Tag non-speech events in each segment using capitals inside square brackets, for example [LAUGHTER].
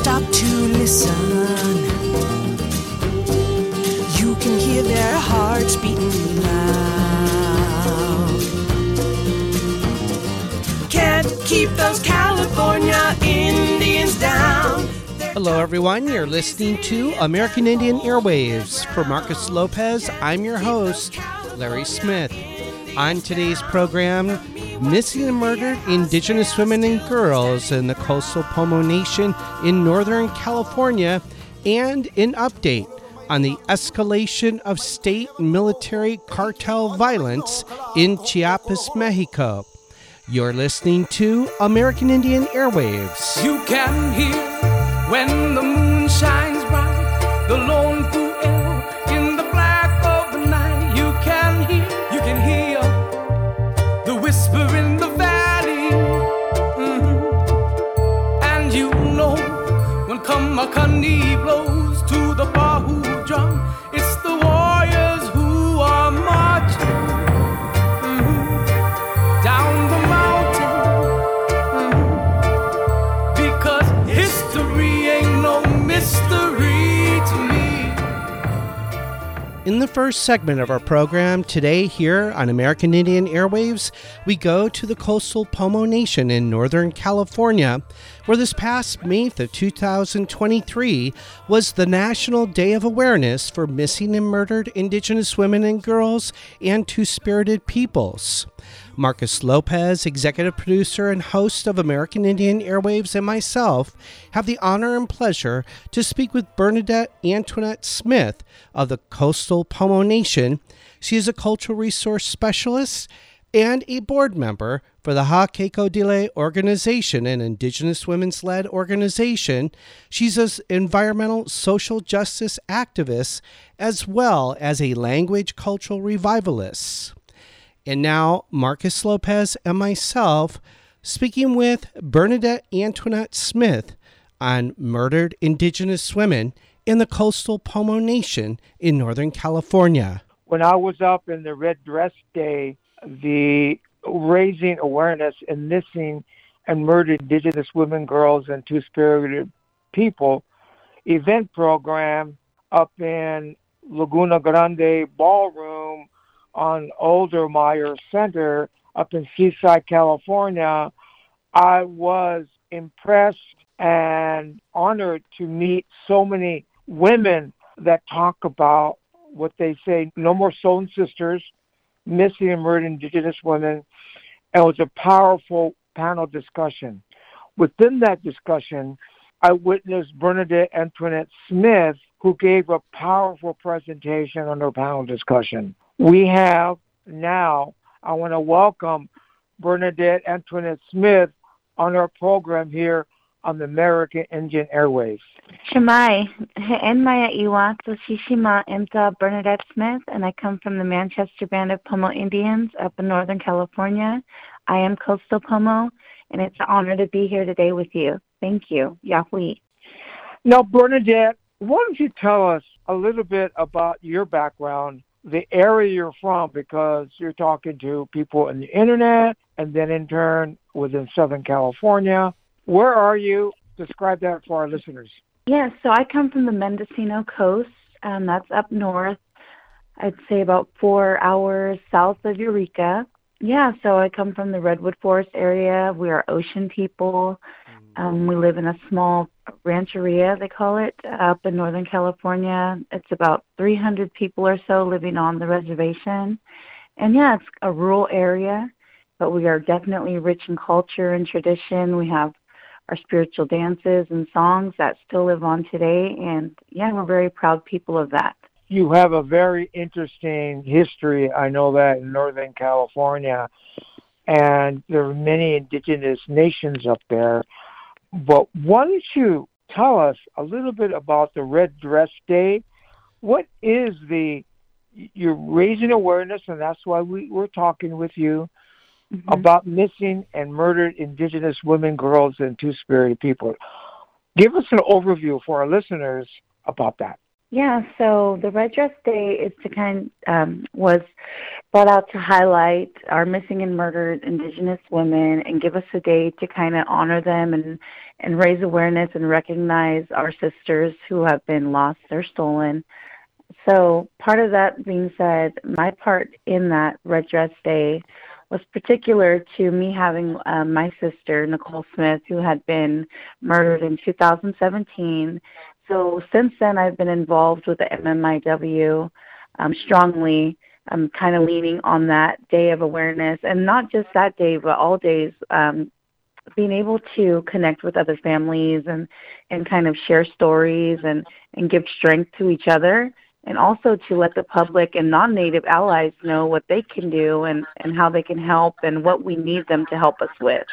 stop to listen, you can hear their hearts beating loud. Can't keep those California Indians down. Hello, everyone. You're listening to American Indian Airwaves. For Marcus Lopez, I'm your host, Larry Smith. On today's program, missing and murdered indigenous women and girls in the coastal Pomo Nation in Northern California, and an update on the escalation of state military cartel violence in Chiapas, Mexico. You're listening to American Indian Airwaves. You can hear when the moon shines bright, the lone when Kamakani In the first segment of our program today, here on American Indian Airwaves, we go to the coastal Pomo Nation in Northern California, where this past May of 2023 was the National Day of Awareness for Missing and Murdered Indigenous Women and Girls and Two Spirited Peoples. Marcus Lopez, executive producer and host of American Indian Airwaves, and myself have the honor and pleasure to speak with Bernadette Antoinette Smith of the Coastal Pomo Nation. She is a cultural resource specialist and a board member for the Xa Kako Dile organization, an Indigenous women's led organization. She's an environmental social justice activist as well as a language cultural revivalist. And now, Marcus Lopez and myself speaking with Bernadette Antoinette Smith on murdered Indigenous women in the coastal Pomo Nation in Northern California. when I was up in the Red Dress Day, the raising awareness and missing and murdered Indigenous women, girls, and two spirited people event program up in Laguna Grande Ballroom on Older Oldemeyer Center up in Seaside, California. I was impressed and honored to meet so many women that talk about what they say no more stolen sisters, missing and murdered indigenous women. And it was a powerful panel discussion. Within that discussion, I witnessed Bernadette Antoinette Smith, who gave a powerful presentation on her panel discussion. We have now, I want to welcome Bernadette Antoinette Smith on our program here on the American Indian Airways. Shemai, he'en maya iwa Shishima Imta Bernadette Smith, and I come from the Manchester Band of Pomo Indians up in Northern California. I am Coastal Pomo, and it's an honor to be here today with you. Thank you, Yahweh. Now, Bernadette, why don't you tell us a little bit about your background, the area you're from, because you're talking to people on the internet and then in turn within Southern California. Where are you? Describe that for our listeners. Yeah, so I come from the Mendocino coast, and that's up north. I'd say about four hours south of Eureka. Yeah, so I come from the Redwood Forest area. We are ocean people. Um, we live in a small rancheria, they call it, up in Northern California. It's about 300 people or so living on the reservation. And yeah, it's a rural area, but we are definitely rich in culture and tradition. We have our spiritual dances and songs that still live on today. And yeah, we're very proud people of that. You have a very interesting history. I know that in Northern California, and there are many indigenous nations up there. But why don't you tell us a little bit about the Red Dress Day? What is the you're raising awareness, and that's why we, we're talking with you Mhm. about missing and murdered indigenous women, girls, and two spirited people. Give us an overview for our listeners about that. Yeah, so the Red Dress Day is to kind um, was brought out to highlight our missing and murdered Indigenous women and give us a day to kind of honor them and and raise awareness and recognize our sisters who have been lost or stolen. So, part of that being said, my part in that Red Dress Day was particular to me having um, my sister, Nicole Smith, who had been murdered in 2017. So, since then, I've been involved with the MMIW um, strongly. I'm kind of leaning on that day of awareness, and not just that day, but all days. Um, being able to connect with other families and and kind of share stories and and give strength to each other and also to let the public and non-native allies know what they can do and and how they can help and what we need them to help us with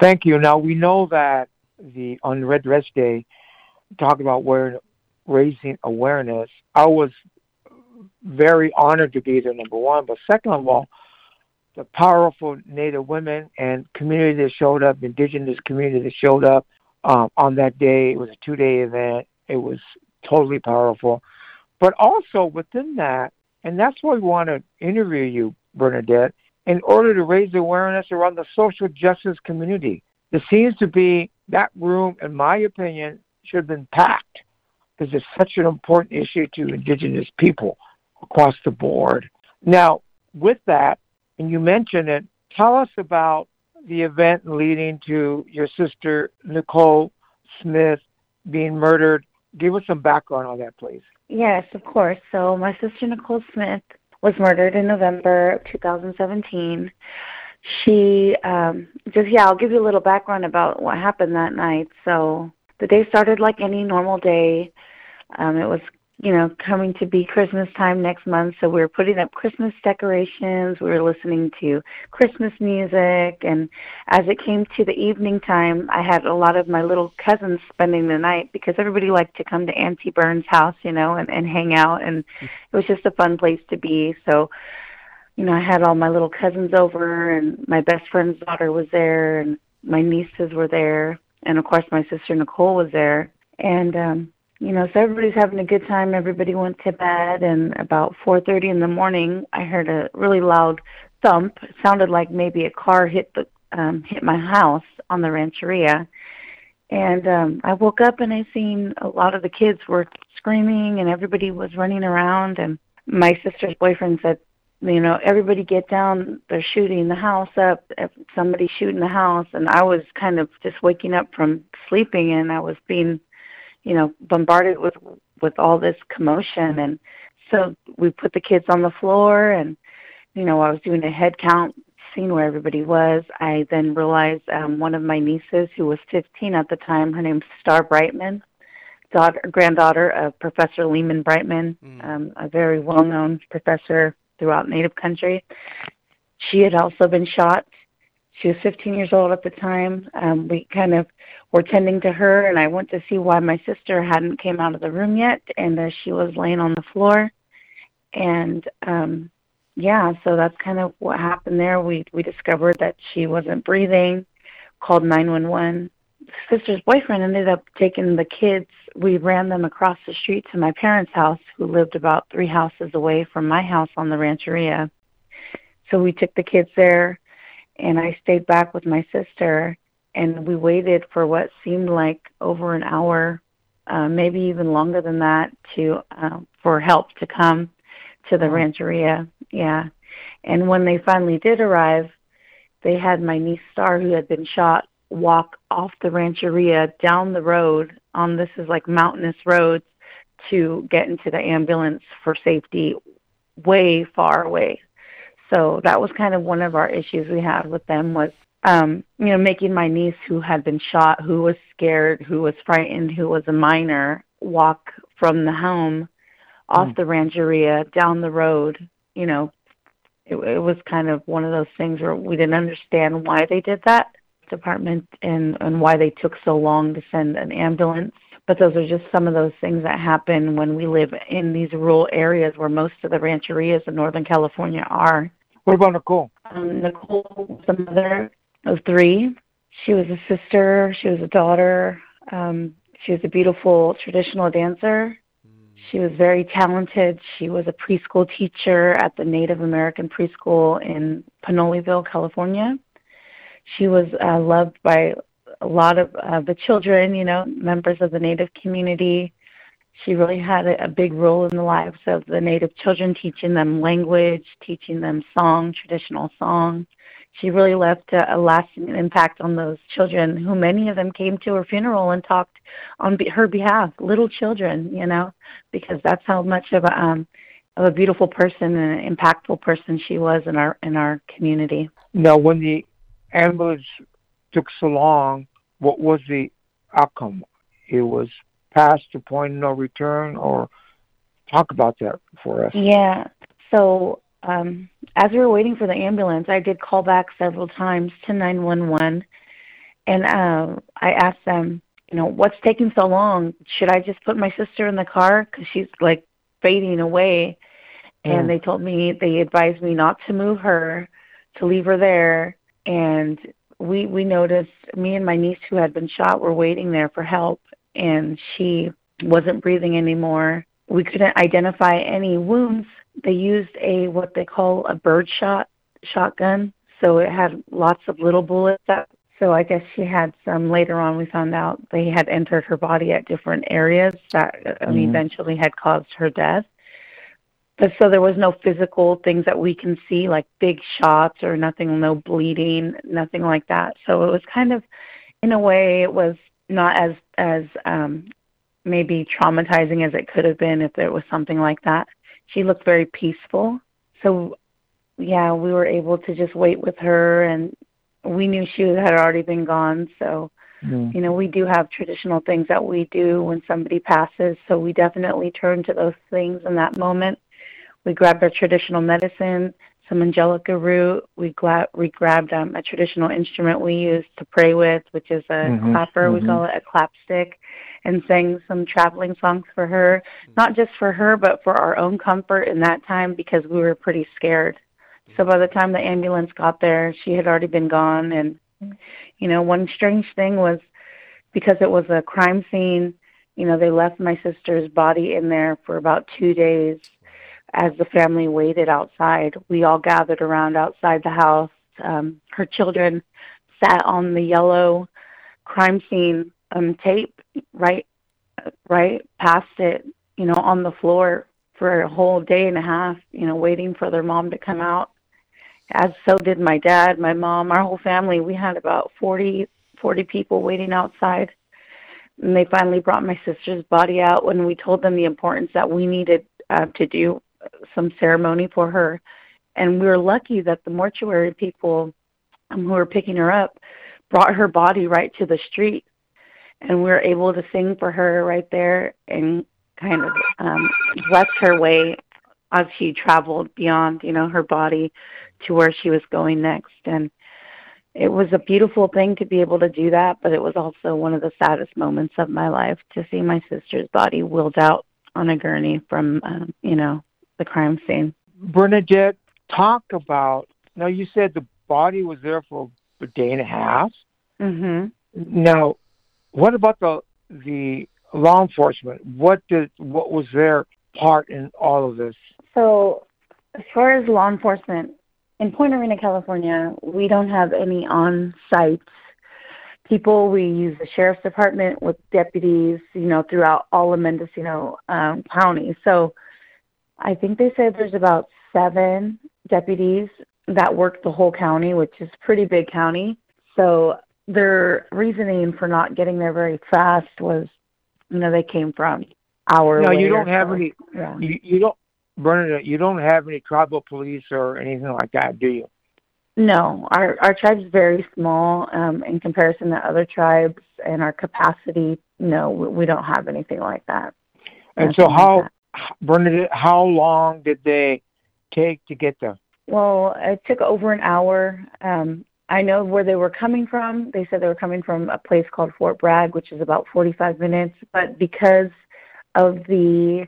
Thank you. Now we know that the on Red Dress Day, talk about where raising awareness. I was very honored to be there. Number one, but second of all, the powerful Native women and community that showed up, Indigenous community that showed up um, on that day. It was a two-day event. It was totally powerful. But also within that, and that's why we want to interview you, Bernadette, in order to raise awareness around the social justice community. There seems to be that room, in my opinion, should have been packed because it's such an important issue to Indigenous people across the board. Now, with that, and you mentioned it, tell us about the event leading to your sister Nicole Smith being murdered. Give us some background on that, please. Yes, of course. So my sister Nicole Smith was murdered in November of 2017. She um just yeah, I'll give you a little background about what happened that night. So the day started like any normal day. Um it was, you know, coming to be Christmas time next month, so we were putting up Christmas decorations, we were listening to Christmas music. And as it came to the evening time, I had a lot of my little cousins spending the night because everybody liked to come to Auntie Burns' house, you know, and, and hang out. And it was just a fun place to be. So you know, I had all my little cousins over and my best friend's daughter was there and my nieces were there. And of course my sister Nicole was there. And um, you know, so everybody's having a good time. Everybody went to bed and about four thirty in the morning I heard a really loud thump. It sounded like maybe a car hit the um hit my house on the rancheria. And um I woke up and I seen a lot of the kids were screaming and everybody was running around and my sister's boyfriend said you know, everybody get down, they're shooting the house up, somebody's shooting the house, and I was kind of just waking up from sleeping, and I was being, you know, bombarded with with all this commotion, and so we put the kids on the floor, and you know, I was doing a head count, seeing where everybody was. I then realized um, one of my nieces, who was 15 at the time, her name's Star Brightman, daughter, granddaughter of Professor Lehman Brightman, Mm. um, a very well-known professor throughout Native country. She had also been shot. She was 15 years old at the time. Um, we kind of were tending to her, and I went to see why my sister hadn't came out of the room yet, and uh, she was laying on the floor. And um, yeah, so that's kind of what happened there. We we discovered that she wasn't breathing. Called 911. Sister's boyfriend ended up taking the kids. We ran them across the street to my parents' house, who lived about three houses away from my house on the rancheria. So we took the kids there, and I stayed back with my sister, and we waited for what seemed like over an hour, uh, maybe even longer than that, to uh, for help to come to the rancheria. Yeah, and when they finally did arrive, they had my niece Star, who had been shot, walk off the rancheria down the road on this is like mountainous roads to get into the ambulance for safety way far away. So that was kind of one of our issues we had with them was um, you know, making my niece who had been shot, who was scared, who was frightened, who was a minor, walk from the home off Mm. the rancheria down the road, you know, it, it was kind of one of those things where we didn't understand why they did that department and and why they took so long to send an ambulance. But those are just some of those things that happen when we live in these rural areas where most of the rancherias in northern california are What about Nicole? um, nicole was the mother of three she was a sister she was a daughter um, she was a beautiful traditional dancer She was very talented. She was a preschool teacher at the Native American preschool in Pinoleville, California. She was uh, loved by a lot of uh, the children, you know, members of the Native community. She really had a, a big role in the lives of the Native children, teaching them language, teaching them song, traditional song. She really left a, a lasting impact on those children, who many of them came to her funeral and talked on be, her behalf, little children, you know, because that's how much of a um, of a beautiful person and an impactful person she was in our in our community. Now, when the ambulance took so long, what was the outcome? It was past the point of no return, or talk about that for us. Yeah. So um, as we were waiting for the ambulance, I did call back several times to 911, and uh, I asked them, you know, what's taking so long? Should I just put my sister in the car because she's like fading away? Mm. And they told me they advised me not to move her, to leave her there, and we we noticed me and my niece who had been shot were waiting there for help, and she wasn't breathing anymore. We couldn't identify any wounds they used a what they call a bird shot shotgun. So it had lots of little bullets. That, so I guess she had some. Later on, we found out they had entered her body at different areas that Mhm. eventually had caused her death. But so there was no physical things that we can see, like big shots or nothing, no bleeding, nothing like that. So it was kind of, in a way, it was not as as um, maybe traumatizing as it could have been if it was something like that she looked very peaceful. So, yeah, we were able to just wait with her, and we knew she had already been gone. So, Mm. you know, we do have traditional things that we do when somebody passes. So, we definitely turn to those things in that moment. We grabbed our traditional medicine, some angelica root. We, gla- we grabbed um, a traditional instrument we use to pray with, which is a Mhm, clapper. mhm. We call it a clapstick and sang some traveling songs for her, not just for her, but for our own comfort in that time because we were pretty scared. So by the time the ambulance got there, she had already been gone. And, you know, one strange thing was because it was a crime scene, you know, they left my sister's body in there for about two days as the family waited outside. We all gathered around outside the house. Um, her children sat on the yellow crime scene um, tape right right past it, you know, on the floor for a whole day and a half, you know, waiting for their mom to come out. As so did my dad, my mom, our whole family. We had about 40, 40 people waiting outside. And they finally brought my sister's body out when we told them the importance that we needed uh, to do some ceremony for her. And we were lucky that the mortuary people um, who were picking her up brought her body right to the street and we were able to sing for her right there and kind of um, bless her way as she traveled beyond, you know, her body to where she was going next. And it was a beautiful thing to be able to do that, but it was also one of the saddest moments of my life to see my sister's body wheeled out on a gurney from, um, you know, the crime scene. Bernadette, talk about. Now you said the body was there for a day and a half. Mm-hmm. Now, what about the the law enforcement? What did what was their part in all of this? So, as far as law enforcement, in Point Arena, California, we don't have any on site people. We use the sheriff's department with deputies, you know, throughout all of Mendocino um, County. So, I think they said there's about seven deputies that work the whole county, which is pretty big county. So, their reasoning for not getting there very fast was, you know, they came from our. No, you don't have so. any. Yeah. You, you don't, Bernadette. You don't have any tribal police or anything like that, do you? No, our our tribe's very small um, in comparison to other tribes, and our capacity. No, we, we don't have anything like that. And Nothing so, how. Bernadette? How long did they take to get there? Well, it took over an hour. Um, I know where they were coming from. They said they were coming from a place called Fort Bragg, which is about 45 minutes. But because of the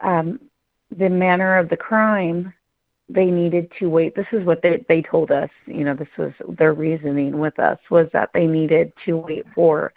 um, the manner of the crime, they needed to wait. This is what they they told us. You know, this was their reasoning with us was that they needed to wait for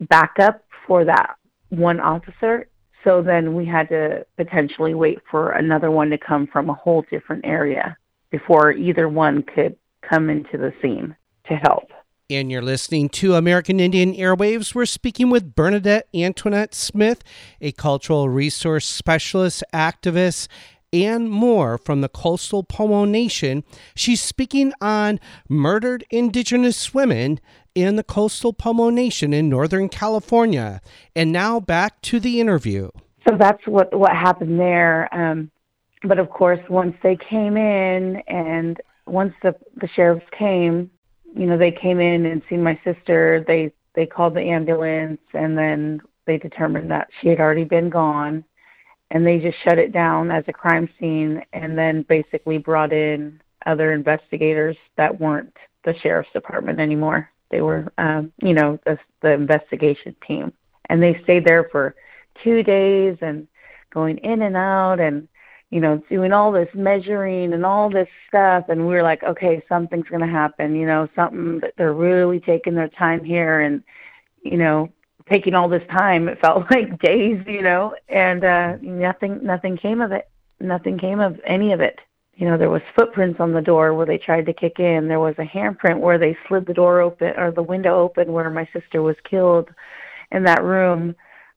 backup for that one officer. So then we had to potentially wait for another one to come from a whole different area before either one could come into the scene to help. And you're listening to American Indian Airwaves. We're speaking with Bernadette Antoinette Smith, a cultural resource specialist, activist, and more from the coastal Pomo Nation. She's speaking on murdered indigenous women in the coastal Pomo Nation in Northern California. And now back to the interview. So that's what what happened there. Um, but of course, once they came in, and once the the sheriffs came, you know, they came in and seen my sister. They they called the ambulance, and then they determined that she had already been gone, and they just shut it down as a crime scene, and then basically brought in other investigators that weren't the sheriff's department anymore. They were, um, you know, the the investigation team, and they stayed there for two days and going in and out and you know doing all this measuring and all this stuff. And we were like okay something's going to happen you know something they're really taking their time here and you know taking all this time it felt [LAUGHS] like days you know and uh nothing nothing came of it. Nothing came of any of it you know there was footprints on the door where they tried to kick in there was a handprint where they slid the door open or the window open where my sister was killed in that room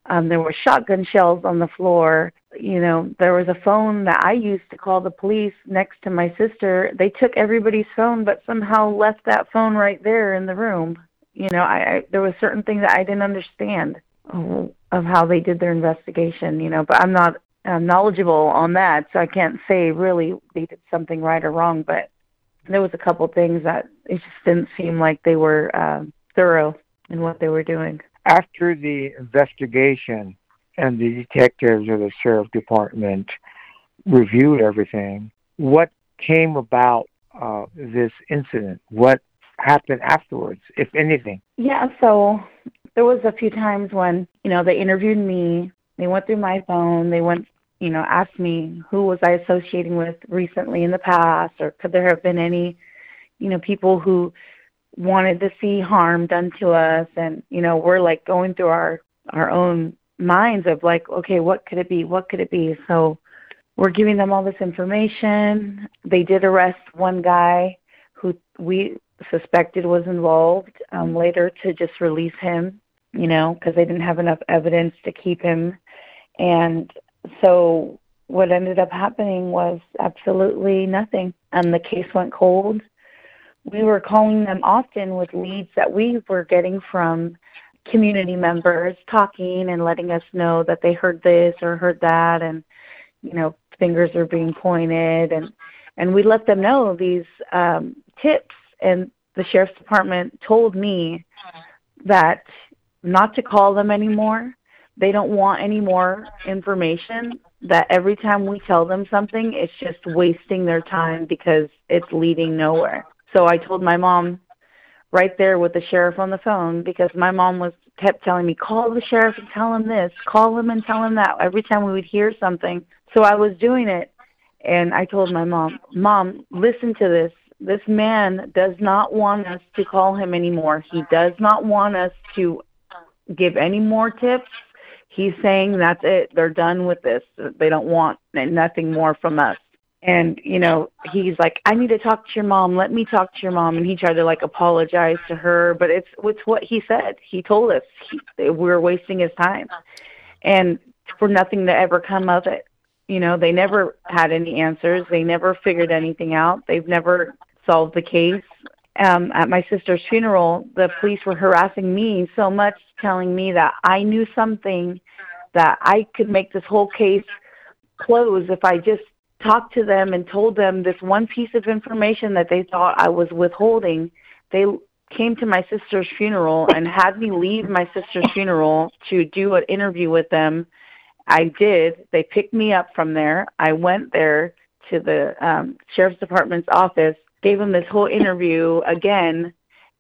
um, there were shotgun shells on the floor. You know, there was a phone that I used to call the police next to my sister. They took everybody's phone, but somehow left that phone right there in the room. You know, I, I there was certain things that I didn't understand of, of how they did their investigation. You know, but I'm not uh, knowledgeable on that, so I can't say really they did something right or wrong. But there was a couple things that it just didn't seem like they were uh, thorough in what they were doing after the investigation and the detectives of the sheriff department reviewed everything, what came about uh, this incident? What happened afterwards, if anything? Yeah, so there was a few times when you know they interviewed me. They went through my phone. They went, you know, asked me who was I associating with recently in the past, or could there have been any, you know, people who wanted to see harm done to us? And you know we're like going through our our own minds of like okay what could it be? What could it be? So we're giving them all this information. They did arrest one guy who we suspected was involved um, later to just release him you know because they didn't have enough evidence to keep him and so what ended up happening was absolutely nothing. And the case went cold. We were calling them often with leads that we were getting from community members talking and letting us know that they heard this or heard that. And you know fingers are being pointed. And and we let them know these um tips. And the sheriff's department told me that not to call them anymore they don't want any more information that every time we tell them something it's just wasting their time because it's leading nowhere so I told my mom right there with the sheriff on the phone because my mom was kept telling me, call the sheriff and tell him this, call him and tell him that every time we would hear something. So I was doing it and I told my mom, Mom, listen to this. This man does not want us to call him anymore. He does not want us to give any more tips. He's saying that's it. They're done with this. They don't want nothing more from us. And you know he's like i need to talk to your mom. Let me talk to your mom. And he tried to like apologize to her but it's it's what he said. He told us he, we were wasting his time. And for nothing to ever come of it. You know they never had any answers. They never figured anything out. They've never solved the case um at my sister's funeral the police were harassing me so much telling me that i knew something that i could make this whole case close if i just talked to them and told them this one piece of information that they thought I was withholding, they came to my sister's funeral and had me leave my sister's funeral to do an interview with them. I did. They picked me up from there. I went there to the um, sheriff's department's office, gave them this whole interview again,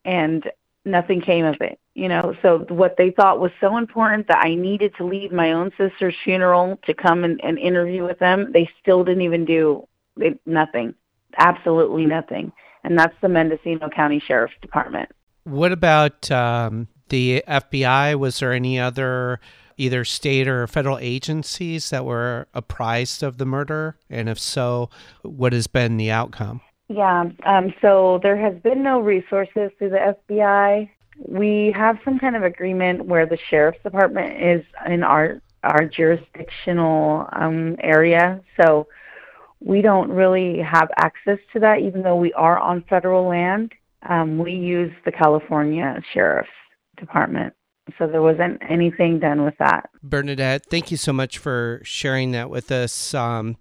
and nothing came of it you know so what they thought was so important that i needed to leave my own sister's funeral to come and, and interview with them they still didn't even do they, nothing absolutely nothing and that's the mendocino county sheriff's department what about um, the fbi was there any other either state or federal agencies that were apprised of the murder? And if so, what has been the outcome? Yeah, um, so there has been no resources through the FBI. We have some kind of agreement where the sheriff's department is in our our jurisdictional um, area, so we don't really have access to that, even though we are on federal land. Um, we use the California Sheriff's Department. So there wasn't anything done with that. Bernadette, thank you so much for sharing that with us. Um,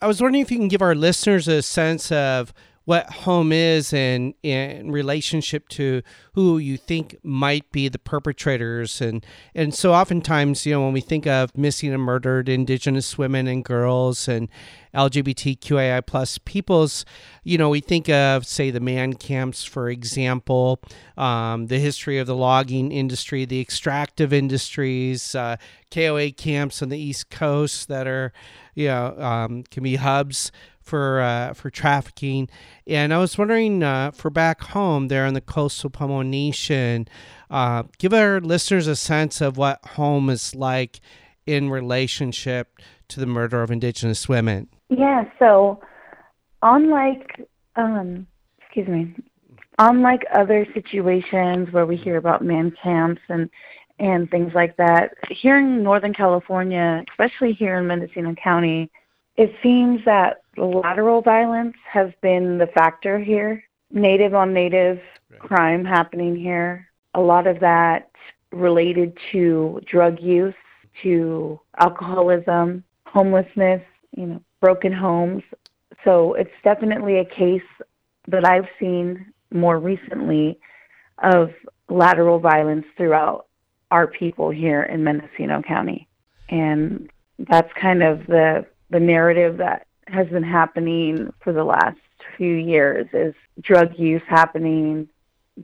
I was wondering if you can give our listeners a sense of what home is and in relationship to who you think might be the perpetrators. And and so oftentimes you know when we think of missing and murdered indigenous women and girls and lgbtqia plus peoples you know we think of say the man camps for example um, the history of the logging industry the extractive industries uh, koa camps on the east coast that are you know um, can be hubs for uh, for trafficking. And I was wondering uh, for back home there in the coastal Pomo Nation, uh, give our listeners a sense of what home is like in relationship to the murder of Indigenous women. Yeah. So, unlike um, excuse me, unlike other situations where we hear about man camps and and things like that, here in Northern California, especially here in Mendocino County, it seems that lateral violence has been the factor here. Native on native right. crime happening here. A lot of that related to drug use, to alcoholism, homelessness, you know, broken homes. So it's definitely a case that I've seen more recently of lateral violence throughout our people here in Mendocino County. And that's kind of the the narrative that has been happening for the last few years is drug use happening,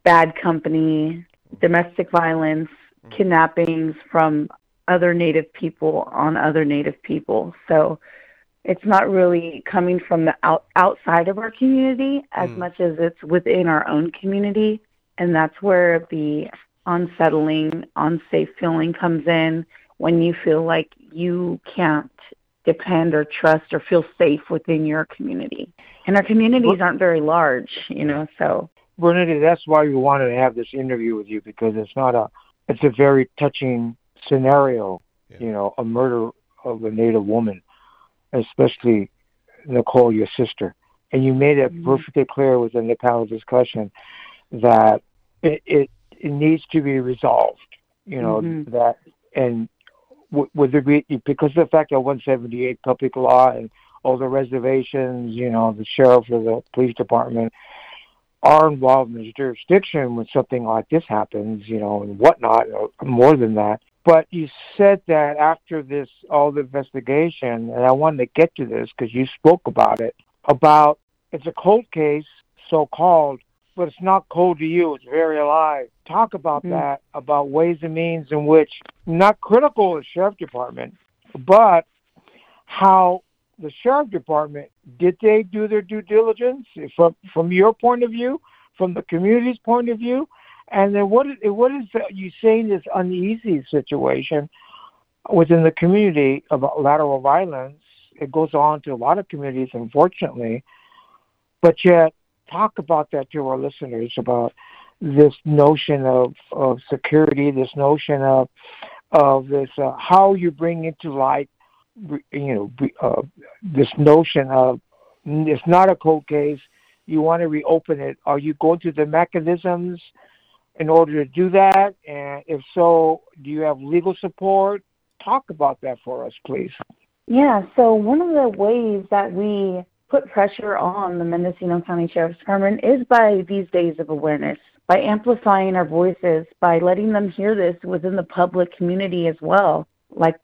bad company, domestic violence, mm-hmm. kidnappings from other native people on other native people. So it's not really coming from the out, outside of our community as mm. much as it's within our own community. And that's where the unsettling, unsafe feeling comes in when you feel like you can't depend or trust or feel safe within your community. And our communities aren't very large, you know, so. Bernadette, that's why we wanted to have this interview with you because it's not a, it's a very touching scenario, yeah. you know, a murder of a Native woman, especially Nicole, your sister. And you made it mm-hmm. perfectly clear within the panel discussion that it, it, it needs to be resolved, you know, mm-hmm. that, and would there be because of the fact that 178 public law and all the reservations, you know, the sheriff or the police department are involved in the jurisdiction when something like this happens, you know, and whatnot, or more than that. But you said that after this, all the investigation, and I wanted to get to this because you spoke about it, about it's a cold case, so called, but it's not cold to you. It's very alive. Talk about mm-hmm. that, about ways and means in which, not critical of the sheriff department, but how the sheriff department did they do their due diligence from from your point of view, from the community's point of view, and then what is what is you saying this uneasy situation within the community about lateral violence? It goes on to a lot of communities, unfortunately, but yet talk about that to our listeners about this notion of, of security, this notion of of this uh, how you bring into light, you know, uh, this notion of it's not a cold case. You want to reopen it. Are you going through the mechanisms in order to do that? And if so, do you have legal support? Talk about that for us, please. Yeah. So one of the ways that we put pressure on the Mendocino County Sheriff's Department is by these days of awareness, by amplifying our voices, by letting them hear this within the public community as well, like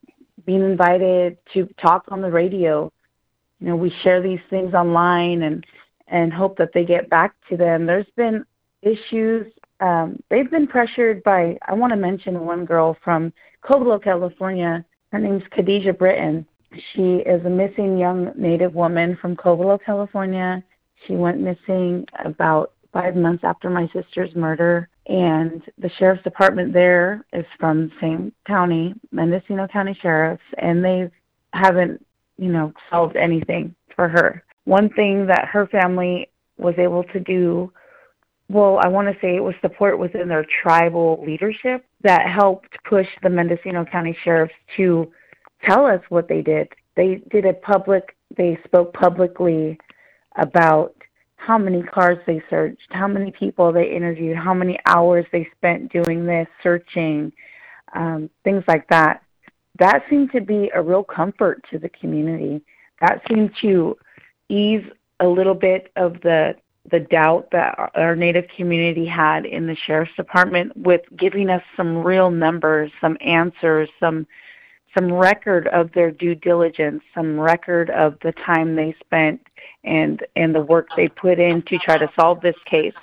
being invited to talk on the radio. You know, we share these things online and and hope that they get back to them. There's been issues. Um, they've been pressured by. I want to mention one girl from Covelo, California. Her name's Khadijah Britton. She is a missing young Native woman from Covelo, California. She went missing about five months after my sister's murder. and the sheriff's department there is from the same county, Mendocino County Sheriffs, and they haven't, you know, solved anything for her. One thing that her family was able to do, well, I want to say it was support within their tribal leadership that helped push the Mendocino County Sheriffs to tell us what they did. They did a public, they spoke publicly about how many cars they searched, how many people they interviewed, how many hours they spent doing this, searching, um, things like that. That seemed to be a real comfort to the community. That seemed to ease a little bit of the the doubt that our native community had in the sheriff's department with giving us some real numbers, some answers, some some record of their due diligence, some record of the time they spent and and the work they put in to try to solve this case.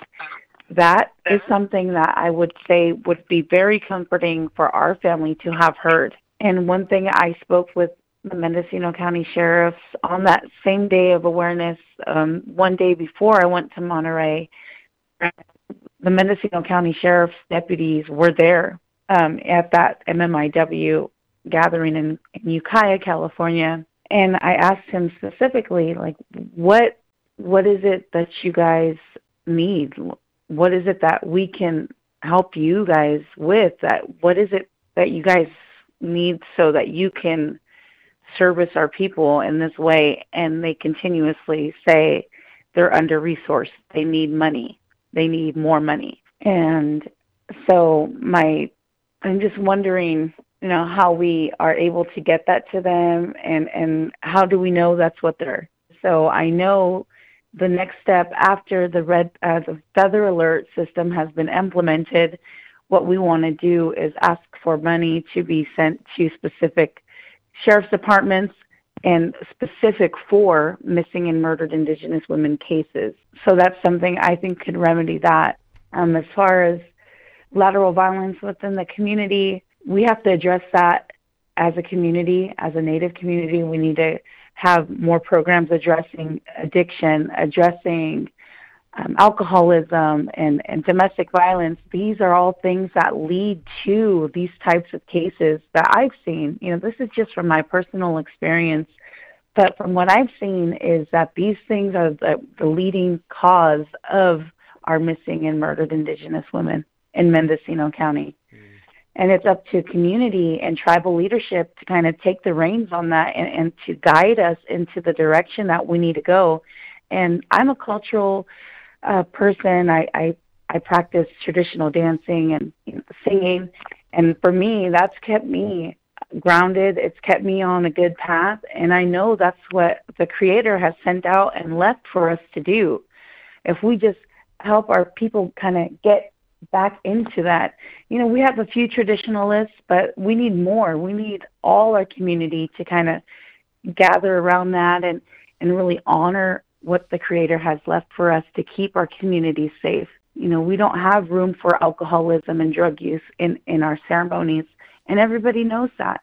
That is something that I would say would be very comforting for our family to have heard. And one thing I spoke with the Mendocino County sheriffs on that same day of awareness, um, one day before I went to Monterey, the Mendocino County sheriff's deputies were there um, at that MMIW gathering in, in Ukiah, California, and I asked him specifically, like, what what is it that you guys need? What is it that we can help you guys with? That what is it that you guys need so that you can service our people in this way? And they continuously say they're under resourced. They need money. They need more money. And so my I'm just wondering you know how we are able to get that to them and and how do we know that's what they're so i know the next step after the red uh, the feather alert system has been implemented what we want to do is ask for money to be sent to specific sheriff's departments and specific for missing and murdered indigenous women cases. So that's something i think could remedy that. Um, as far as lateral violence within the community we have to address that as a community, as a Native community. We need to have more programs addressing addiction, addressing um, alcoholism, and, and domestic violence. These are all things that lead to these types of cases that I've seen. You know, this is just from my personal experience. But from what I've seen is that these things are the, the leading cause of our missing and murdered Indigenous women in Mendocino County and it's up to community and tribal leadership to kind of take the reins on that and, and to guide us into the direction that we need to go. And I'm a cultural uh, person. I, I I practice traditional dancing and you know, singing, and for me, that's kept me grounded. It's kept me on a good path, and I know that's what the Creator has sent out and left for us to do. If we just help our people kind of get back into that. You know, we have a few traditionalists, but we need more. We need all our community to kind of gather around that and and really honor what the creator has left for us to keep our community safe. You know, we don't have room for alcoholism and drug use in in our ceremonies, and everybody knows that.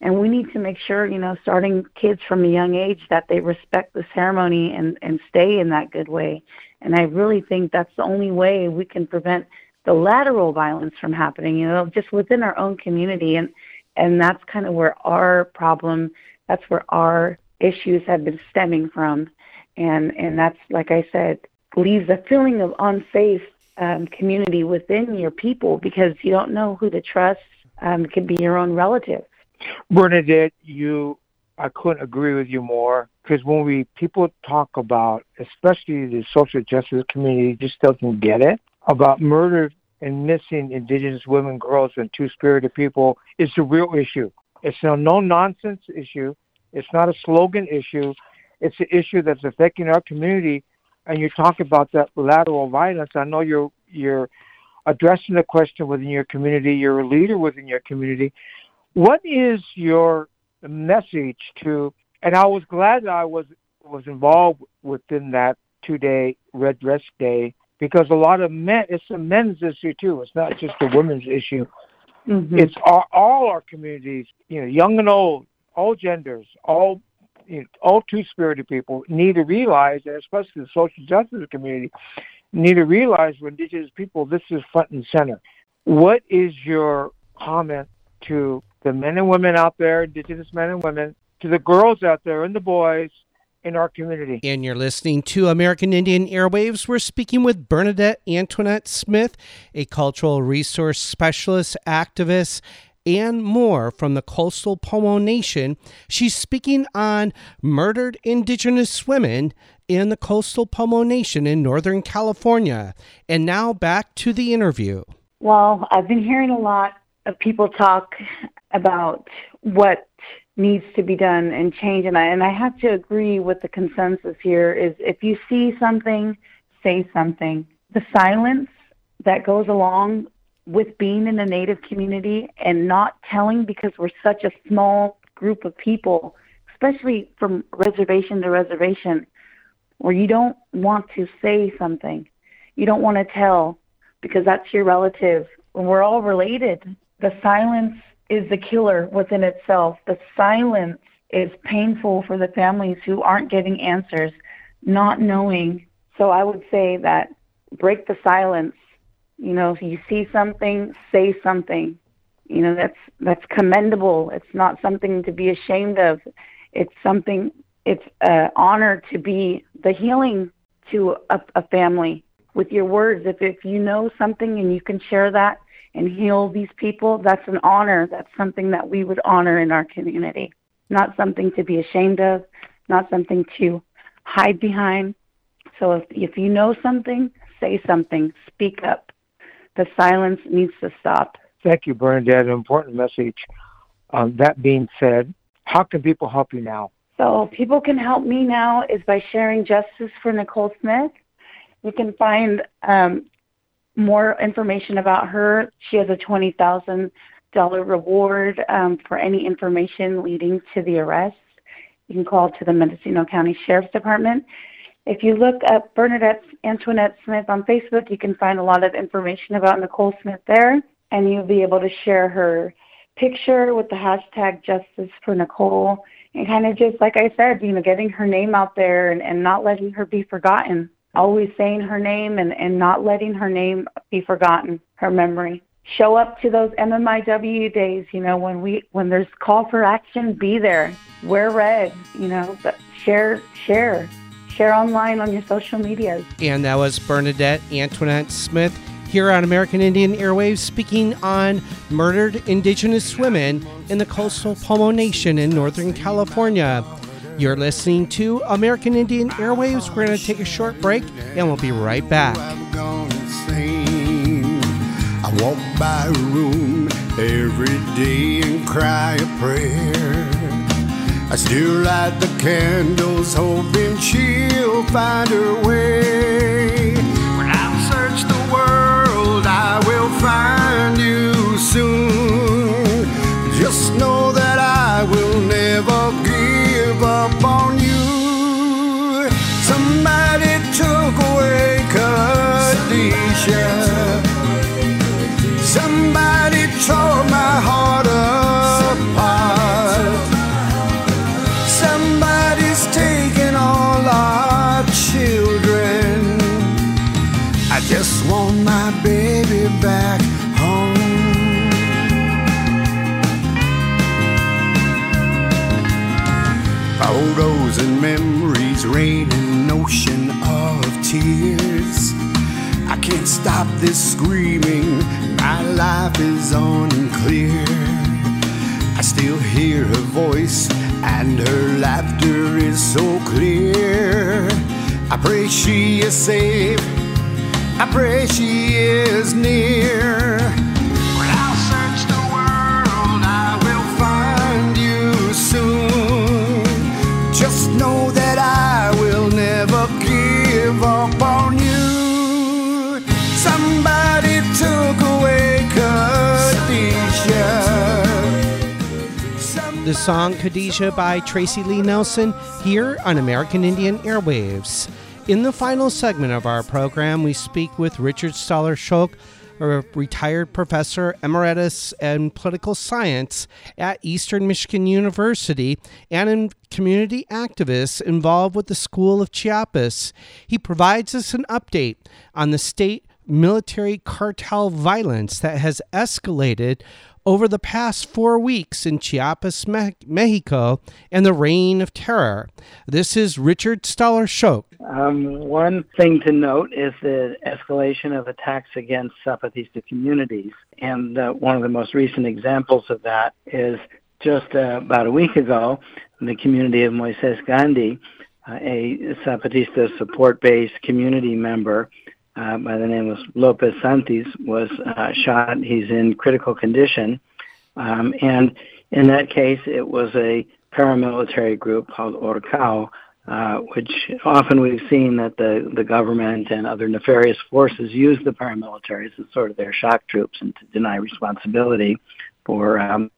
And we need to make sure, you know, starting kids from a young age that they respect the ceremony and and stay in that good way. And I really think that's the only way we can prevent the lateral violence from happening, you know, just within our own community. And, and that's kind of where our problem, that's where our issues have been stemming from. And, and that's, like I said, leaves a feeling of unsafe um, community within your people because you don't know who to trust. Um, it could be your own relative. Bernadette, you, I couldn't agree with you more because when we people talk about, especially the social justice community, just doesn't get it about murdered and missing indigenous women, girls, and two-spirited people is a real issue. It's a no-nonsense issue. It's not a slogan issue. It's an issue that's affecting our community. And you talk about that lateral violence. I know you're you're addressing the question within your community. You're a leader within your community. What is your message to? And I was glad I was was involved within that two-day Red Dress Day because a lot of men, it's a men's issue too. It's not just a women's issue. Mm-hmm. It's all, all our communities, you know, young and old, all genders, all you know, all two-spirited people need to realize, and especially the social justice community, need to realize for indigenous people this is front and center. What is your comment to the men and women out there, indigenous men and women, to the girls out there and the boys in our community? And you're listening to American Indian Airwaves. We're speaking with Bernadette Antoinette Smith, a cultural resource specialist, activist, and more from the coastal Pomo Nation. She's speaking on murdered indigenous women in the coastal Pomo Nation in Northern California. And now back to the interview. Well, I've been hearing a lot of people talk about what needs to be done and change and I and I have to agree with the consensus here is if you see something, say something. The silence that goes along with being in a native community and not telling because we're such a small group of people, especially from reservation to reservation, where you don't want to say something. You don't want to tell because that's your relative. We're all related. The silence is the killer within itself. The silence is painful for the families who aren't getting answers, not knowing. So I would say that break the silence. You know, if you see something, say something. You know, that's that's commendable. It's not something to be ashamed of. It's something it's an honor to be the healing to a, a family with your words. If if you know something and you can share that, and heal these people, that's an honor. That's something that we would honor in our community. Not something to be ashamed of, not something to hide behind. So if, if you know something, say something, speak up. The silence needs to stop. Thank you, Bernadette. An important message. Um, that being said, how can people help you now? So people can help me now is by sharing justice for Nicole Smith. You can find um, more information about her. She has a twenty thousand dollar reward um, for any information leading to the arrest. You can call to the Mendocino County Sheriff's Department. If you look up Bernadette Antoinette Smith on Facebook, you can find a lot of information about Nicole Smith there, and you'll be able to share her picture with the hashtag Justice for Nicole, and kind of just like I said, you know, getting her name out there and, and not letting her be forgotten always saying her name and, and not letting her name be forgotten, her memory. Show up to those MMIW days, you know, when we when there's call for action, be there. Wear red, you know, but share share. Share online on your social medias. And that was Bernadette Antoinette Smith here on American Indian Airwaves speaking on murdered indigenous women in the coastal Pomo Nation in Northern California. You're listening to American Indian Airwaves. We're going to take a short break and we'll be right back. I walk by a room every day and cry a prayer. I still light the candles, hoping she'll find her way. When I search the world, I will find you soon. Memories rain an ocean of tears. I can't stop this screaming. My life is unclear. I still hear her voice, and her laughter is so clear. I pray she is safe. I pray she is near. Song Khadijah by Tracy Lee Nelson here on American Indian Airwaves. In the final segment of our program, we speak with Richard Stahler-Sholk, a retired professor emeritus in political science at Eastern Michigan University and a community activist involved with the School of Chiapas. He provides us an update on the state military cartel violence that has escalated over the past four weeks in Chiapas, Mexico, and the reign of terror. This is Richard Stahler-Sholk. Um, one thing to note is the escalation of attacks against Zapatista communities. And uh, one of the most recent examples of that is just uh, about a week ago, the community of Moises Gandhi, uh, a Zapatista support based community member, uh, by the name of Lopez Santis was uh, shot. He's in critical condition. Um, and in that case, it was a paramilitary group called Orcao, uh, which often we've seen that the, the government and other nefarious forces use the paramilitaries as sort of their shock troops and to deny responsibility for um,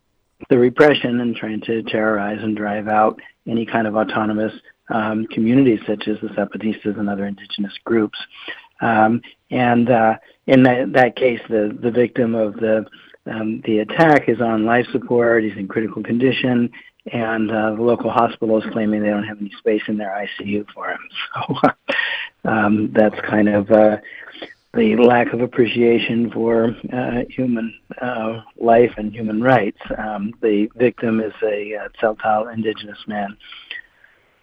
the repression and trying to terrorize and drive out any kind of autonomous um, communities such as the Zapatistas and other indigenous groups. Um, and uh, in that, that case, the, the victim of the um, the attack is on life support. He's in critical condition, and uh, the local hospital is claiming they don't have any space in their ICU for him. [LAUGHS] So um, that's kind of uh, the lack of appreciation for uh, human uh, life and human rights. Um, the victim is a uh, Tzeltal indigenous man.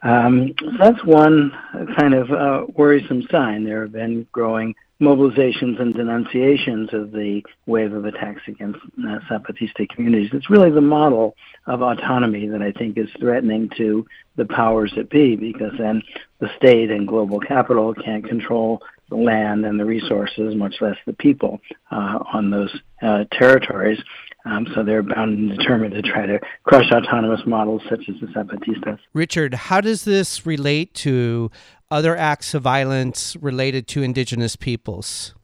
Um, so that's one kind of uh, worrisome sign. There have been growing mobilizations and denunciations of the wave of attacks against uh, Zapatista communities. It's really the model of autonomy that I think is threatening to the powers that be because then the state and global capital can't control the land and the resources, much less the people uh, on those uh, territories. Um, so they're bound and determined to try to crush autonomous models such as the Zapatistas. Richard, how does this relate to other acts of violence related to indigenous peoples?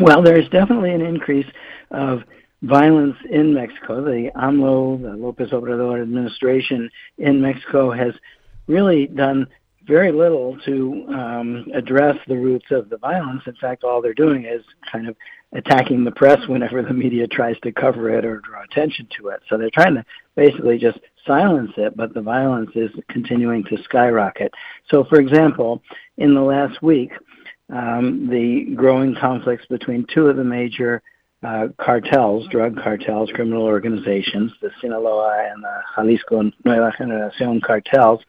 Well, there's definitely an increase of violence in Mexico. The AMLO, the Lopez Obrador administration in Mexico has really done very little to um, address the roots of the violence. In fact, all they're doing is kind of attacking the press whenever the media tries to cover it or draw attention to it. So they're trying to basically just silence it, but the violence is continuing to skyrocket. So, for example, in the last week, um, the growing conflicts between two of the major uh, cartels, drug cartels, criminal organizations, the Sinaloa and the Jalisco Nueva Generacion cartels,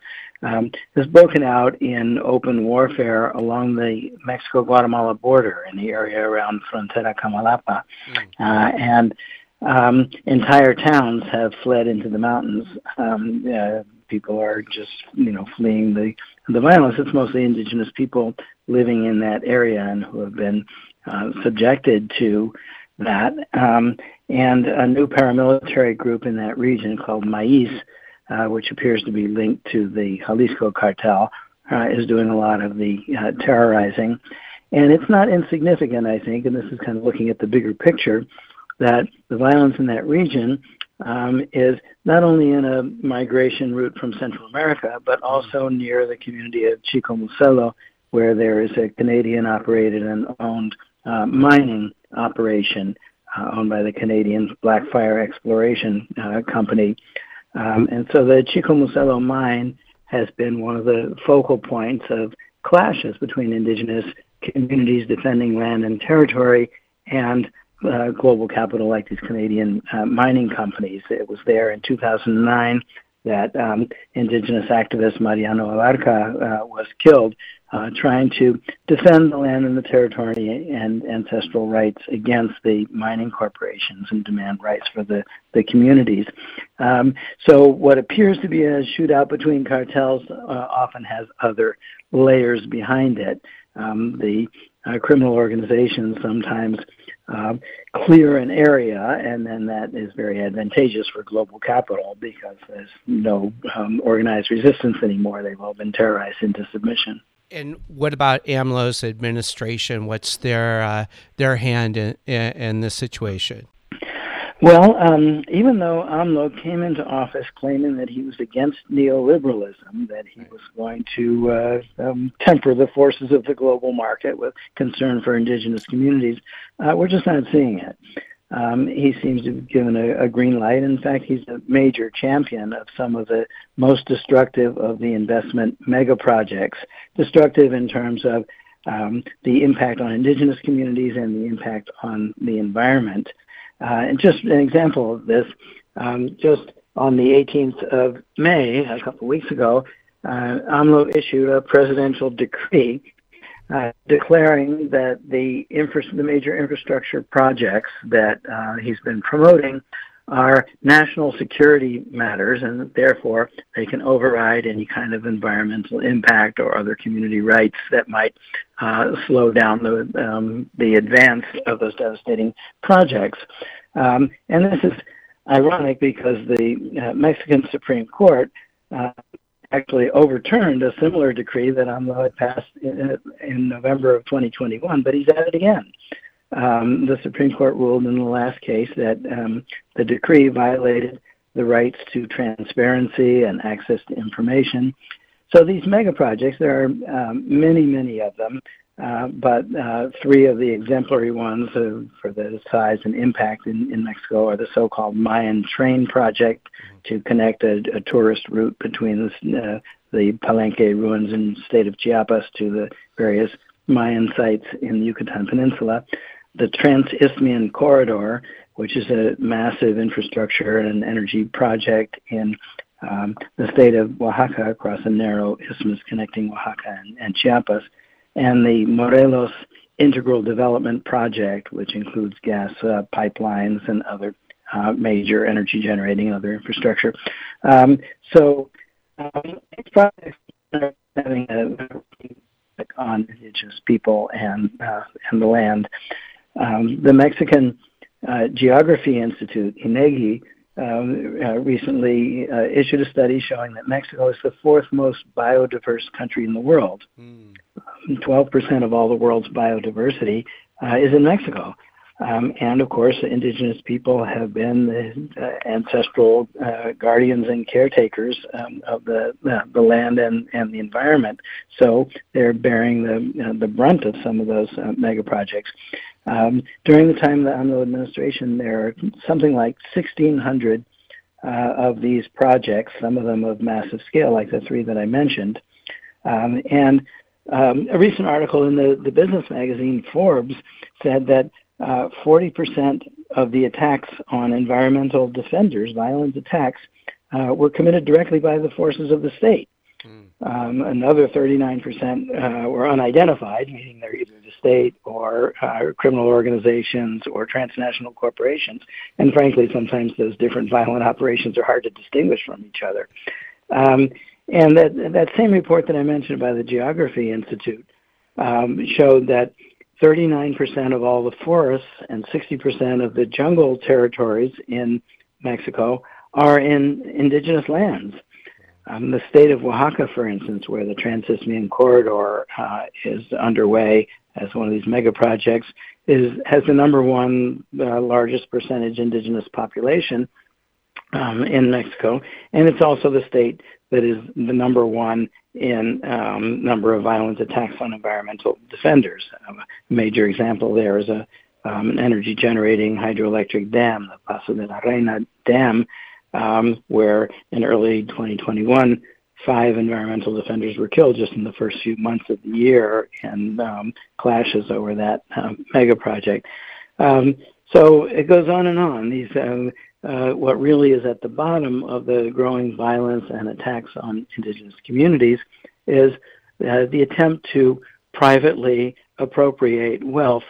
um, has broken out in open warfare along the Mexico-Guatemala border in the area around Frontera Comalapa. mm. uh, and um, entire towns have fled into the mountains. Um, uh, people are just, you know, fleeing the the violence. It's mostly indigenous people living in that area and who have been uh, subjected to that. Um, and a new paramilitary group in that region called Mais which appears to be linked to the Jalisco cartel, uh, is doing a lot of the uh, terrorizing. And it's not insignificant, I think, and this is kind of looking at the bigger picture, that the violence in that region um, is not only in a migration route from Central America, but also near the community of Chicomuselo, where there is a Canadian operated and owned uh, mining operation uh, owned by the Canadian Blackfire Exploration uh, Company. Um, and so the Chicomuselo mine has been one of the focal points of clashes between indigenous communities defending land and territory and uh, global capital like these Canadian uh, mining companies. It was there in 2009 that um, indigenous activist Mariano Abarca uh, was killed uh, trying to defend the land and the territory and ancestral rights against the mining corporations and demand rights for the, the communities. Um, so what appears to be a shootout between cartels uh, often has other layers behind it. Um, the uh, criminal organizations sometimes uh, clear an area, and then that is very advantageous for global capital because there's no um, organized resistance anymore. They've all been terrorized into submission. And what about AMLO's administration? What's their uh, their hand in, in, in this situation? Well, um, even though AMLO came into office claiming that he was against neoliberalism, that he was going to uh, um, temper the forces of the global market with concern for indigenous communities, uh, we're just not seeing it. Um, he seems to have given a, a green light. In fact, he's a major champion of some of the most destructive of the investment mega projects, destructive in terms of um, the impact on indigenous communities and the impact on the environment. Uh, and just an example of this, um, just on the 18th of May, a couple of weeks ago, uh, AMLO issued a presidential decree uh, declaring that the, infra- the major infrastructure projects that uh, he's been promoting are national security matters, and therefore they can override any kind of environmental impact or other community rights that might uh, slow down the um, the advance of those devastating projects. Um, and this is ironic because the uh, Mexican Supreme Court uh, actually overturned a similar decree that AMLO had passed in, in November of 2021, but he's at it again um, the Supreme Court ruled in the last case that um, the decree violated the rights to transparency and access to information. So these mega projects, there are um, many, many of them, but uh, three of the exemplary ones uh, for the size and impact in, in Mexico are the so-called Mayan Train Project to connect a, a tourist route between the, uh, the Palenque ruins in the state of Chiapas to the various Mayan sites in the Yucatan Peninsula. The Trans-Isthmian Corridor, which is a massive infrastructure and energy project in um, the state of Oaxaca across a narrow isthmus connecting Oaxaca and, and Chiapas, and the Morelos Integral Development Project, which includes gas uh, pipelines and other uh, major energy generating and other infrastructure. Um, so um, projects are having a on indigenous people and uh, and the land. Um, the Mexican uh, Geography Institute, INEGI, recently uh, issued a study showing that Mexico is the fourth most biodiverse country in the world. Mm. 12% of all the world's biodiversity uh, is in Mexico. Um, and of course, indigenous people have been the uh, ancestral uh, guardians and caretakers um, of the uh, the land and, and the environment. So they're bearing the the brunt of some of those uh, mega projects. Um, during the time of the AMLO administration, there are something like 1,600 uh, of these projects, some of them of massive scale, like the three that I mentioned. Um, and um, a recent article in the, the business magazine Forbes said that uh, 40% of the attacks on environmental defenders, violent attacks, uh, were committed directly by the forces of the state. Mm. Um, another 39% uh, were unidentified, meaning they're either the state or uh, criminal organizations or transnational corporations. And frankly, sometimes those different violent operations are hard to distinguish from each other. Um, and that, that same report that I mentioned by the Geography Institute um, showed that 39% of all the forests and 60% of the jungle territories in Mexico are in indigenous lands. Um, the state of Oaxaca, for instance, where the Trans-Isthmian Corridor uh, is underway as one of these mega projects, is has the number one uh, largest percentage indigenous population um, in Mexico, and it's also the state that is the number one in um, number of violent attacks on environmental defenders. Um, a major example there is a an energy generating hydroelectric dam, the Paso de la Reina Dam, where in early 2021, five environmental defenders were killed just in the first few months of the year in um, clashes over that um, mega project. Um, so it goes on and on. These uh, uh, what really is at the bottom of the growing violence and attacks on indigenous communities is uh, the attempt to privately appropriate wealth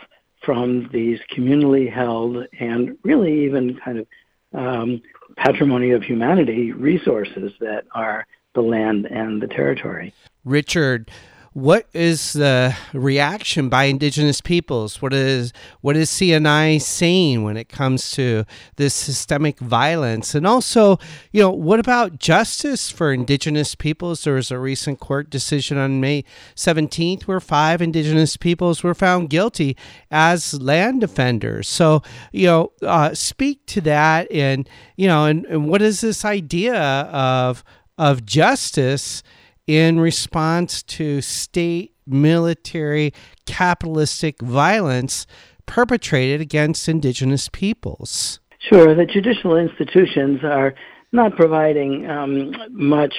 from these communally held and really even kind of um, patrimony of humanity resources that are the land and the territory. Richard, what is the reaction by Indigenous peoples? What is what is CNI saying when it comes to this systemic violence? And also, you know, what about justice for Indigenous peoples? There was a recent court decision on May 17th where five Indigenous peoples were found guilty as land defenders. So, you know, uh, speak to that, and you know, and, and what is this idea of of justice? in response to state military capitalistic violence perpetrated against indigenous peoples. Sure, the judicial institutions are not providing um, much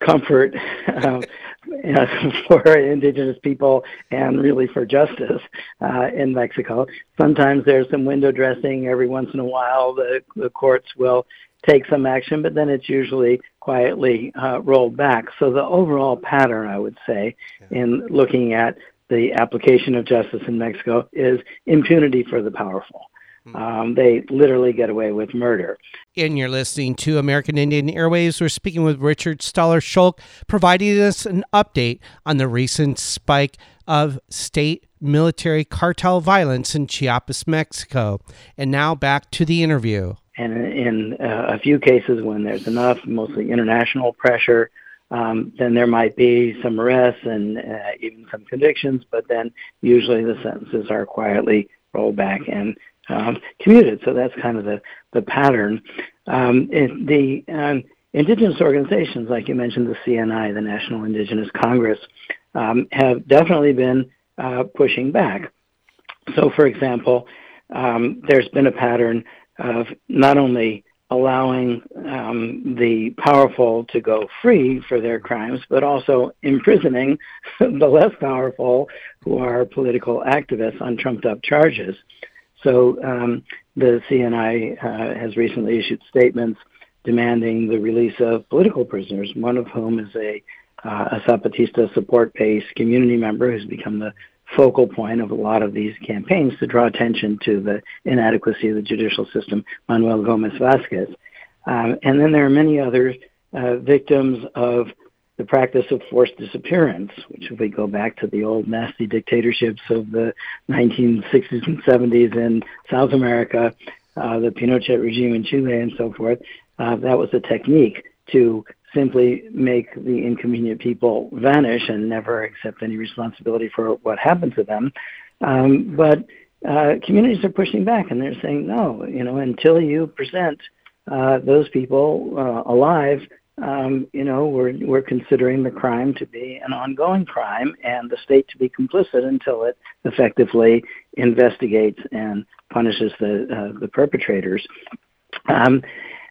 comfort uh, [LAUGHS] for indigenous people and really for justice uh, in Mexico. Sometimes there's some window dressing. Every once in a while, the, the courts will take some action, but then it's usually quietly uh, rolled back. So the overall pattern, I would say, yeah. in looking at the application of justice in Mexico is impunity for the powerful. Hmm. Um, they literally get away with murder. And you're listening to American Indian Airwaves. We're speaking with Richard Stahler-Sholk, providing us an update on the recent spike of state military cartel violence in Chiapas, Mexico. And now back to the interview. And in uh, a few cases, when there's enough, mostly international pressure, um, then there might be some arrests and uh, even some convictions, but then usually the sentences are quietly rolled back and um, commuted. So that's kind of the, the pattern. Um, the um, indigenous organizations, like you mentioned, the CNI, the National Indigenous Congress, um, have definitely been uh, pushing back. So, for example, um, there's been a pattern of not only allowing um, the powerful to go free for their crimes, but also imprisoning [LAUGHS] the less powerful who are political activists on trumped up charges. So um, the CNI uh, has recently issued statements demanding the release of political prisoners, one of whom is a, uh, a Zapatista support base community member who's become the focal point of a lot of these campaigns to draw attention to the inadequacy of the judicial system, Manuel Gomez Vasquez. Um, and then there are many other uh, victims of the practice of forced disappearance, which if we go back to the old nasty dictatorships of the 1960s and 70s in South America, uh, the Pinochet regime in Chile and so forth, uh, that was a technique to simply make the inconvenient people vanish and never accept any responsibility for what happened to them. Um, but uh, communities are pushing back and they're saying, no, you know, until you present uh, those people uh, alive, um, you know, we're we're considering the crime to be an ongoing crime and the state to be complicit until it effectively investigates and punishes the uh, the perpetrators. Um,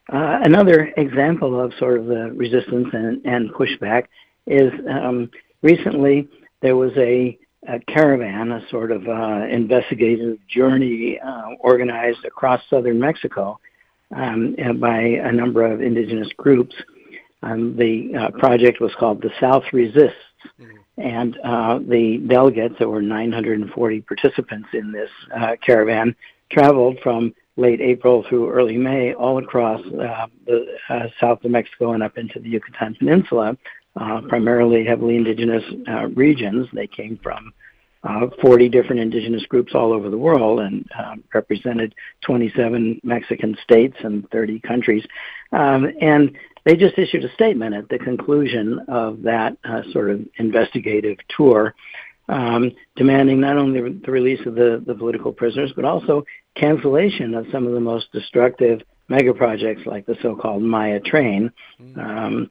another example of sort of the resistance and, and pushback is um, recently there was a, a, caravan, a sort of uh, investigative journey uh, organized across southern Mexico um, by a number of indigenous groups. Um, the uh, project was called The South Resists. Mm-hmm. And uh, the delegates, there were 940 participants in this uh, caravan, traveled from late April through early May all across uh, the uh, south of Mexico and up into the Yucatan Peninsula, uh, primarily heavily indigenous uh, regions. They came from uh, 40 different indigenous groups all over the world and um, represented 27 Mexican states and 30 countries. Um, and they just issued a statement at the conclusion of that uh, sort of investigative tour um, demanding not only the release of the, the political prisoners, but also cancellation of some of the most destructive mega projects like the so-called Maya train, mm. um,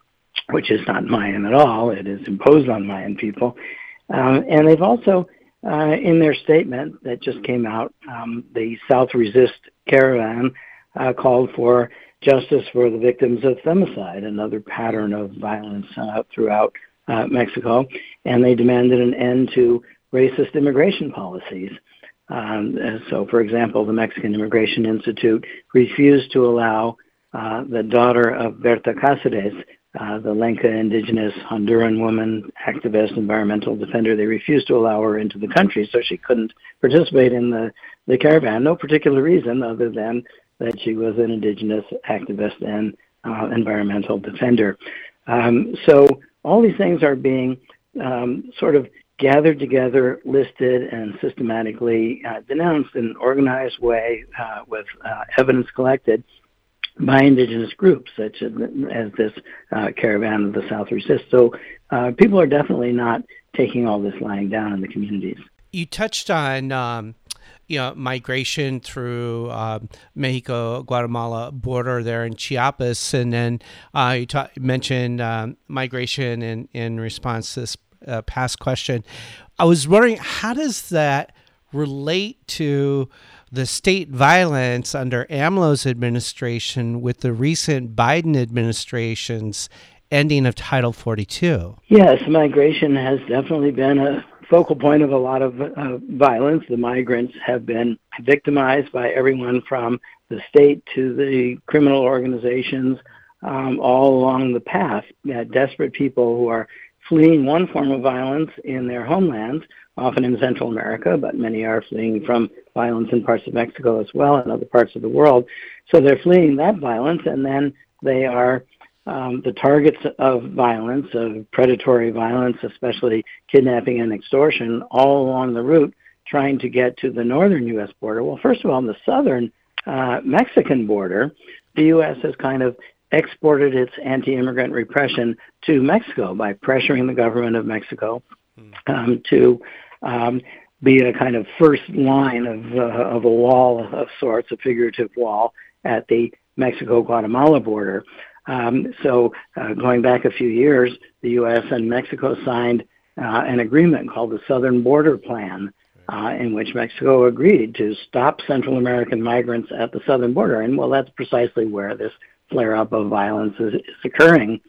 which is not Mayan at all. It is imposed on Mayan people. Um, and they've also, uh, in their statement that just came out, um, the South Resist Caravan uh, called for justice for the victims of femicide, another pattern of violence uh, throughout uh, Mexico, and they demanded an end to racist immigration policies. Um, so, for example, the Mexican Immigration Institute refused to allow uh, the daughter of Berta Cáceres, uh, the Lenca indigenous Honduran woman, activist, environmental defender, they refused to allow her into the country, so she couldn't participate in the, the caravan. No particular reason other than that she was an indigenous activist and uh, environmental defender. Um, so all these things are being um, sort of gathered together, listed, and systematically uh, denounced in an organized way uh, with uh, evidence collected by indigenous groups, such as, as this uh, caravan of the South Resist. So uh, people are definitely not taking all this lying down in the communities. You touched on. Um you know, migration through uh, Mexico Guatemala border there in Chiapas, and then uh, you ta- mentioned um, migration in in response to this uh, past question. I was wondering how does that relate to the state violence under AMLO's administration with the recent Biden administration's ending of Title 42? Yes, migration has definitely been a focal point of a lot of uh, violence. The migrants have been victimized by everyone from the state to the criminal organizations um, all along the path. Uh, desperate people who are fleeing one form of violence in their homelands, often in Central America, but many are fleeing from violence in parts of Mexico as well and other parts of the world. So they're fleeing that violence, and then they are um, the targets of violence, of predatory violence, especially kidnapping and extortion, all along the route, trying to get to the northern U.S. border. Well, first of all, on the southern uh, Mexican border, the U.S. has kind of exported its anti-immigrant repression to Mexico by pressuring the government of Mexico um, to um, be a kind of first line of uh, of a wall of sorts, a figurative wall at the Mexico-Guatemala border. Um, so uh, going back a few years, the U.S. and Mexico signed uh, an agreement called the Southern Border Plan, uh, in which Mexico agreed to stop Central American migrants at the southern border. And well, that's precisely where this flare-up of violence is, is occurring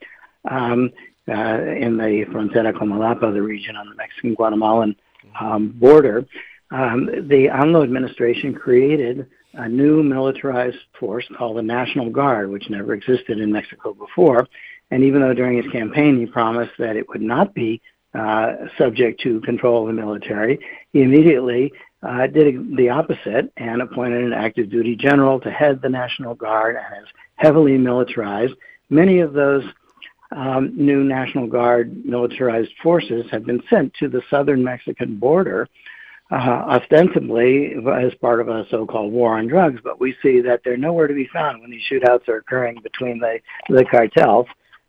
um, uh, in the Frontera Comalapa, the region on the Mexican-Guatemalan um, border. Um, the AMLO administration created a new militarized force called the National Guard, which never existed in Mexico before. And even though during his campaign he promised that it would not be uh, subject to control of the military, he immediately uh, did the opposite and appointed an active duty general to head the National Guard and is heavily militarized. Many of those um, new National Guard militarized forces have been sent to the southern Mexican border uh, ostensibly as part of a so-called war on drugs, but we see that they're nowhere to be found when these shootouts are occurring between the the cartels.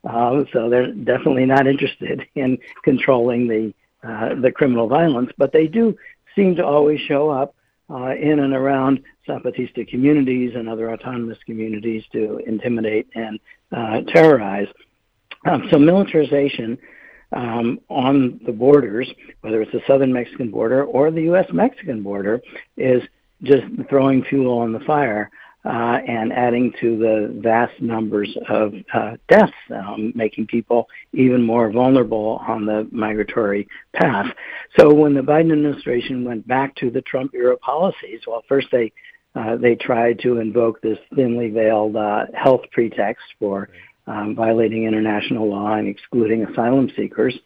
Uh, so they're definitely not interested [LAUGHS] in controlling the uh, the criminal violence, but they do seem to always show up uh, in and around Zapatista communities and other autonomous communities to intimidate and uh, terrorize. Um, so militarization um, on the borders, whether it's the southern Mexican border or the U.S.-Mexican border, is just throwing fuel on the fire uh, and adding to the vast numbers of uh, deaths, um, making people even more vulnerable on the migratory path. So when the Biden administration went back to the Trump era policies, well, first they uh, they tried to invoke this thinly veiled uh, health pretext for um, violating international law and excluding asylum seekers,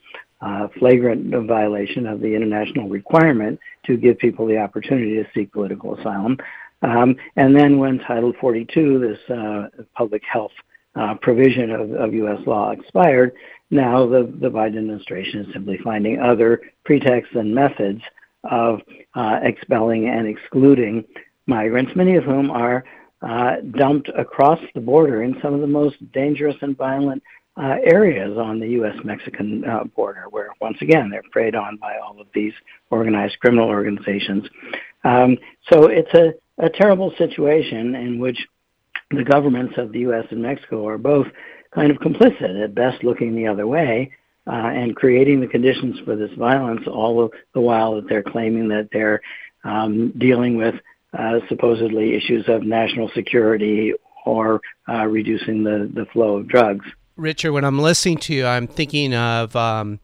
uh, flagrant violation of the international requirement to give people the opportunity to seek political asylum. Um, and then when Title 42, this uh, public health uh, provision of, of U.S. law expired, now the, the Biden administration is simply finding other pretexts and methods of uh, expelling and excluding migrants, many of whom are uh, dumped across the border in some of the most dangerous and violent uh, areas on the U.S.-Mexican uh, border, where once again they're preyed on by all of these organized criminal organizations. Um, so it's a, a terrible situation in which the governments of the U.S. and Mexico are both kind of complicit, at best looking the other way, uh, and creating the conditions for this violence, all the while that they're claiming that they're um, dealing with uh, supposedly issues of national security or uh, reducing the, the flow of drugs. Richard, when I'm listening to you, I'm thinking of um,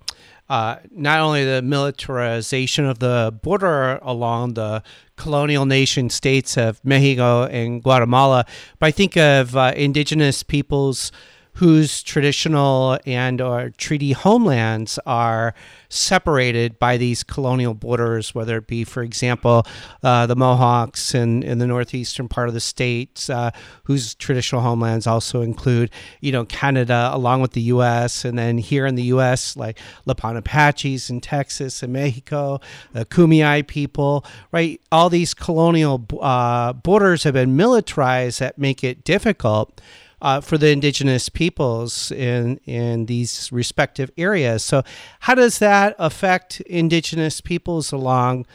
uh, not only the militarization of the border along the colonial nation states of Mexico and Guatemala, but I think of uh, indigenous peoples whose traditional and or treaty homelands are separated by these colonial borders, whether it be, for example, uh, the Mohawks in, in the northeastern part of the state, uh, whose traditional homelands also include, you know, Canada along with the U.S., and then here in the U.S., like Lipan Apaches in Texas and Mexico, the Kumeyaay people, right? All these colonial uh, borders have been militarized that make it difficult uh, for the indigenous peoples in in these respective areas. So, how does that affect indigenous peoples along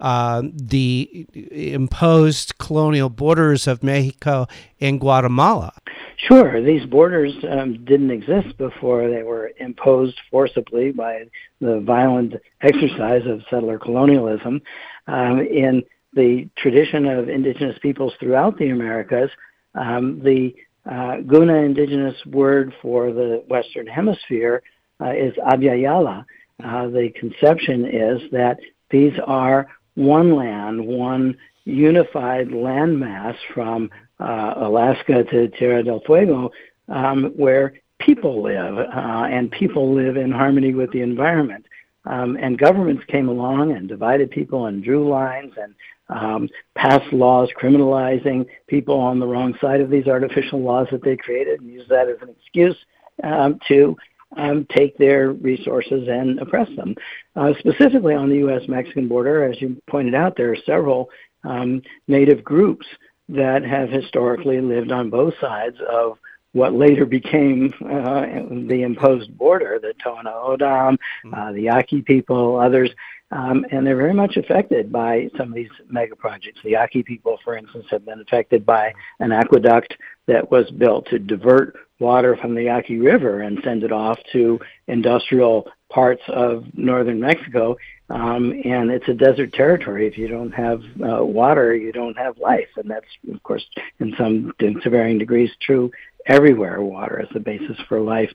uh, the imposed colonial borders of Mexico and Guatemala? Sure, these borders um, didn't exist before they were imposed forcibly by the violent exercise of settler colonialism. Um, in the tradition of indigenous peoples throughout the Americas, um, the uh, Guna indigenous word for the Western Hemisphere uh, is Abya Yala. Uh, the conception is that these are one land, one unified landmass from uh, Alaska to Tierra del Fuego, um, where people live, uh, and people live in harmony with the environment. Um, and governments came along and divided people and drew lines and um, passed laws criminalizing people on the wrong side of these artificial laws that they created and use that as an excuse um, to um, take their resources and oppress them. Uh, specifically on the U.S. Mexican border, as you pointed out, there are several um, native groups that have historically lived on both sides of what later became uh, the imposed border, the Tohono O'odham, mm-hmm. uh, the Yaqui people, others, um, and they're very much affected by some of these mega projects. The Yaqui people, for instance, have been affected by an aqueduct that was built to divert water from the Yaqui River and send it off to industrial parts of northern Mexico. Um, and it's a desert territory. If you don't have uh, water, you don't have life. And that's, of course, in some to varying degrees, true everywhere. Water is the basis for life.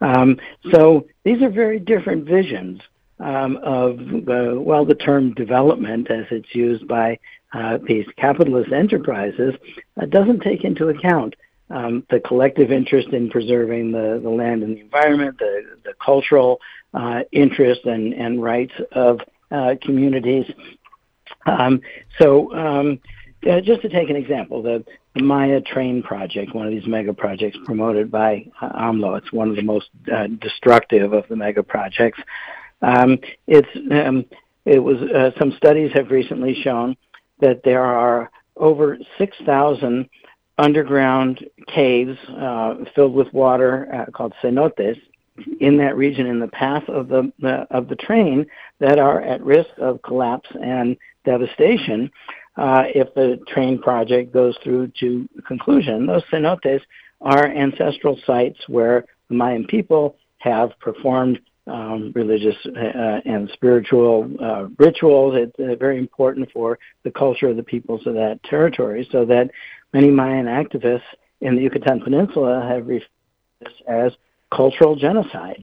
Um, so these are very different visions of, uh, well, the term development, as it's used by uh, these capitalist enterprises, uh, doesn't take into account um, the collective interest in preserving the, the land and the environment, the, the cultural uh, interest and, and rights of uh, communities. Um, so, um, uh, just to take an example, the, the, Maya Train Project, one of these mega projects promoted by uh, AMLO, it's one of the most destructive of the mega projects. Um, it's um, it was uh, some studies have recently shown that there are over 6,000 underground caves uh, filled with water uh, called cenotes in that region in the path of the, of the train that are at risk of collapse and devastation uh, if the train project goes through to conclusion. Those cenotes are ancestral sites where the Mayan people have performed um, religious uh, and spiritual uh, rituals. It's uh, very important for the culture of the peoples of that territory, so that many Mayan activists in the Yucatan Peninsula have referred to this as cultural genocide.